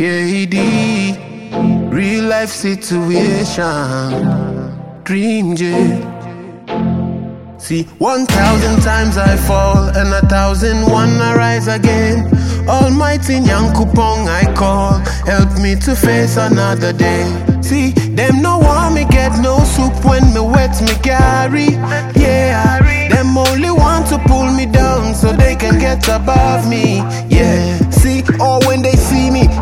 KD, real life situation. Dream Jay. See, one thousand times I fall and a thousand one I rise again. Almighty Nyankupong I call, help me to face another day. See, them no want me get no soup when me wet me gari. Yeah, them only want to pull me down so they can get above me. Yeah, see, or when they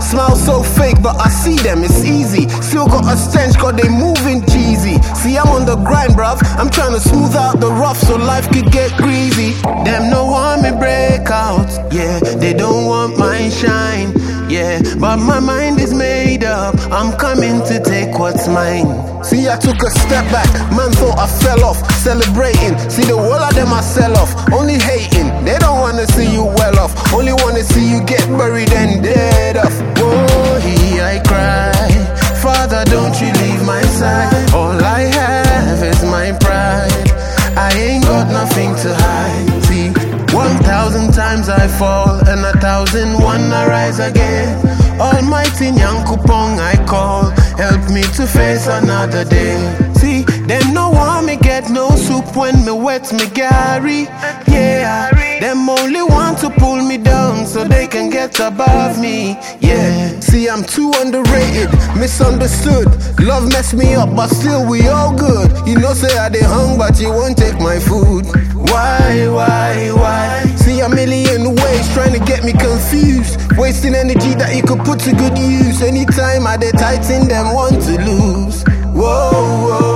smile so fake, but I see them, it's easy. Still got a stench cause they moving cheesy. See, I'm on the grind, bruv. I'm trying to smooth out the rough so life could get greasy. Them no want me break out, yeah. They don't want my shine, yeah. But my mind is made up. I'm coming to take what's mine. See, I took a step back, man thought I fell off. Celebrating, see the whole of them I sell off. Only hating, they don't wanna see you well off. Only wanna see you get buried got nothing to hide. See, one thousand times I fall and a thousand one I rise again. Almighty Nyankupong I call, help me to face another day. When me wet me gari. Yeah, them only want to pull me down so they can get above me. Yeah, see, I'm too underrated, misunderstood. Love messed me up, but still we all good. You know, say I dey hung, but you won't take my food. Why, why, why? See a million ways trying to get me confused. Wasting energy that you could put to good use. Anytime I dey tighten them, want to lose. Whoa, whoa,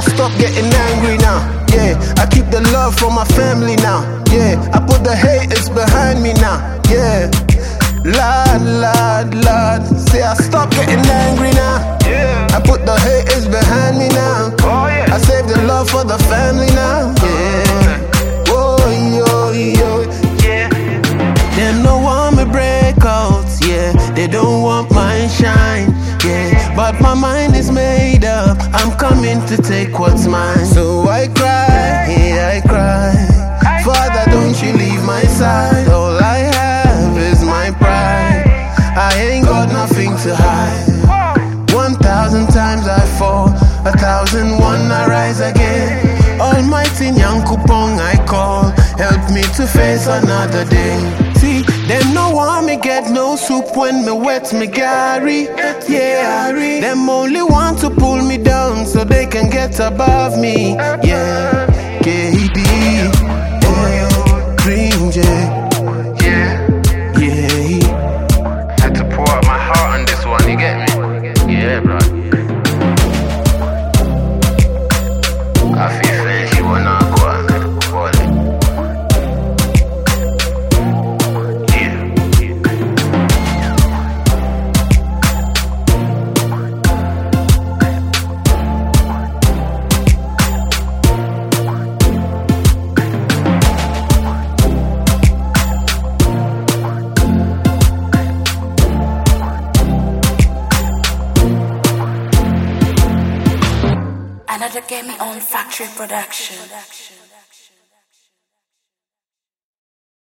I stop getting angry now. Yeah, I keep the love from my family now. Yeah, I put the haters behind me now. Yeah. Lord, Lord, Lord. Say I stop getting angry now. Yeah. I put the haters behind me now. Oh yeah. I save the love for the family now. Yeah. Oh, yo, yo. Yeah. Them no want me break out, yeah. They don't want my shine, yeah. But my mind coming to take what's mine. So I cry, yeah, I cry. Father, don't you leave my side. All I have is my pride. I ain't got nothing to hide. One thousand times I fall, a thousand one I rise again. Almighty Nyankupong I call, help me to face another day. Soup when me wet me gari. Yeah, them only want to pull me down so they can get above me. Yeah, Another Gaming on Factory Production.